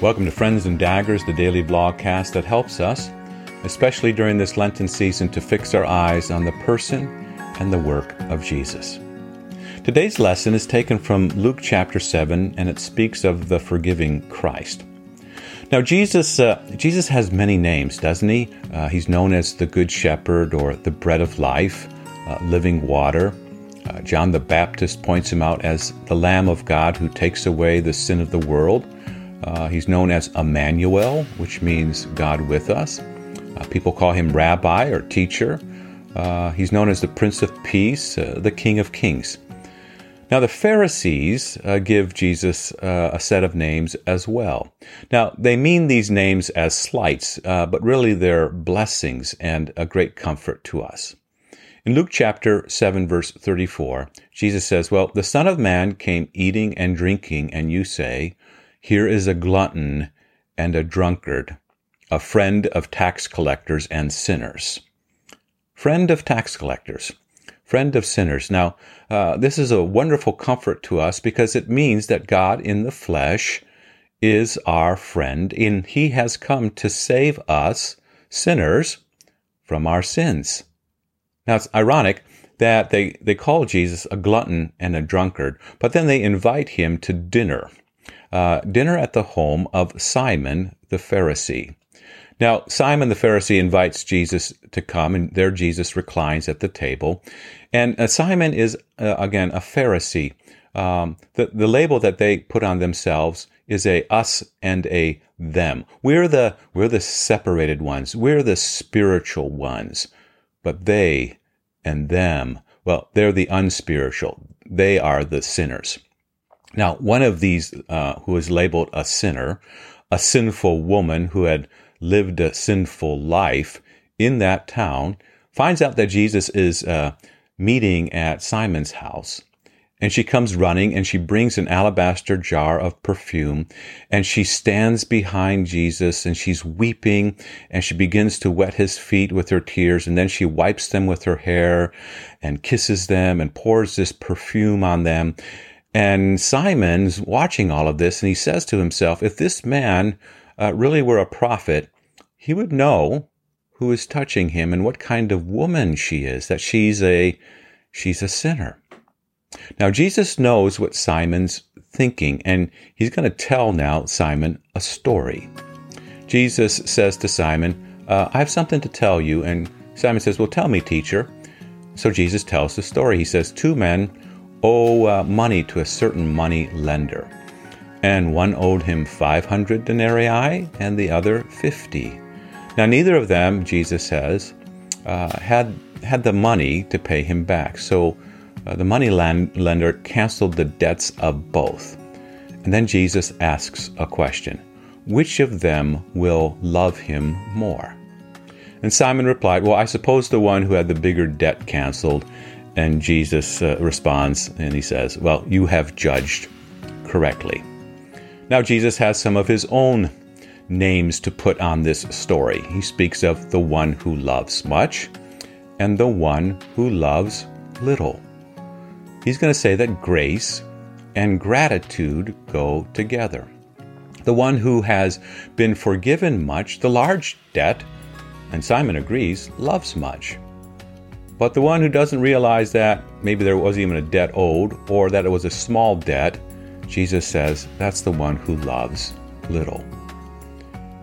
Welcome to Friends and Daggers, the daily vlogcast that helps us, especially during this Lenten season, to fix our eyes on the person and the work of Jesus. Today's lesson is taken from Luke chapter 7, and it speaks of the forgiving Christ. Now, Jesus, uh, Jesus has many names, doesn't he? Uh, he's known as the Good Shepherd or the Bread of Life, uh, Living Water. Uh, John the Baptist points him out as the Lamb of God who takes away the sin of the world. Uh, he's known as Emmanuel, which means God with us. Uh, people call him Rabbi or Teacher. he's known as the Prince of Peace, the King of Kings. Now, the Pharisees uh, give Jesus uh, a set of names as well. Now, they mean these names as slights, uh, but really they're blessings and a great comfort to us. In Luke chapter 7, verse 34, Jesus says, Well, the Son of Man came eating and drinking, and you say, Here is a glutton and a drunkard, a friend of tax collectors and sinners. Friend of tax collectors friend of sinners. Now, uh, this is a wonderful comfort to us because it means that God in the flesh is our friend, and He has come to save us, sinners, from our sins. Now, it's ironic that they, they call Jesus a glutton and a drunkard, but then they invite him to dinner. Uh, dinner at the home of Simon the Pharisee. Now, Simon the Pharisee invites Jesus to come, and there Jesus reclines at the table. And uh, Simon is, uh, again, a Pharisee. Um, the, the label that they put on themselves is a us and a them. We're the, we're the separated ones. We're the spiritual ones. But they and them, well, they're the unspiritual. They are the sinners. Now, one of these uh, who is labeled a sinner, a sinful woman who had lived a sinful life in that town, finds out that Jesus is uh, meeting at Simon's house. And she comes running and she brings an alabaster jar of perfume and she stands behind Jesus and she's weeping and she begins to wet his feet with her tears and then she wipes them with her hair and kisses them and pours this perfume on them. And Simon's watching all of this and he says to himself, if this man uh, really were a prophet, he would know who is touching him and what kind of woman she is, that she's a she's a sinner. Now Jesus knows what Simon's thinking, and he's going to tell now Simon a story. Jesus says to Simon, uh, I have something to tell you. And Simon says, Well, tell me, teacher. So Jesus tells the story. He says, Two men owe uh, money to a certain money lender, and one owed him 500 denarii and the other 50. Now, neither of them, Jesus says, uh, had had the money to pay him back. So uh, the money land- lender canceled the debts of both. And then Jesus asks a question Which of them will love him more? And Simon replied, Well, I suppose the one who had the bigger debt canceled. And Jesus uh, responds and he says, Well, you have judged correctly. Now, Jesus has some of his own names to put on this story. He speaks of the one who loves much and the one who loves little. He's going to say that grace and gratitude go together. The one who has been forgiven much, the large debt, and Simon agrees, loves much. But the one who doesn't realize that maybe there wasn't even a debt owed or that it was a small debt, Jesus says that's the one who loves little.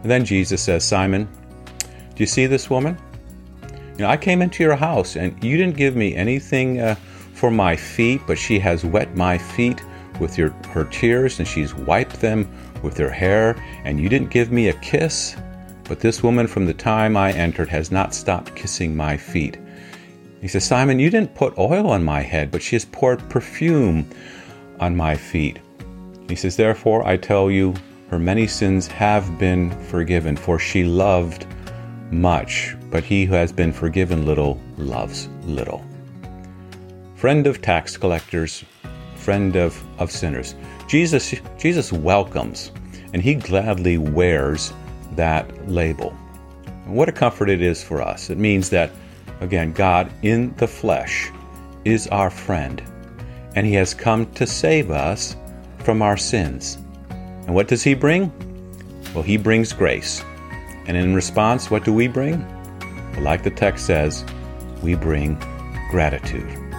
And then Jesus says, Simon, do you see this woman? You know, I came into your house and you didn't give me anything uh, for my feet, but she has wet my feet with your, her tears and she's wiped them with her hair, and you didn't give me a kiss. But this woman, from the time I entered, has not stopped kissing my feet. He says, Simon, you didn't put oil on my head, but she has poured perfume on my feet. He says, Therefore, I tell you, her many sins have been forgiven, for she loved much, but he who has been forgiven little loves little. Friend of tax collectors, friend of, of sinners. Jesus, Jesus welcomes and he gladly wears that label. And what a comfort it is for us. It means that, again, God in the flesh is our friend, and he has come to save us from our sins. And what does he bring? Well, He brings grace. And in response, what do we bring? Well, like the text says, we bring gratitude.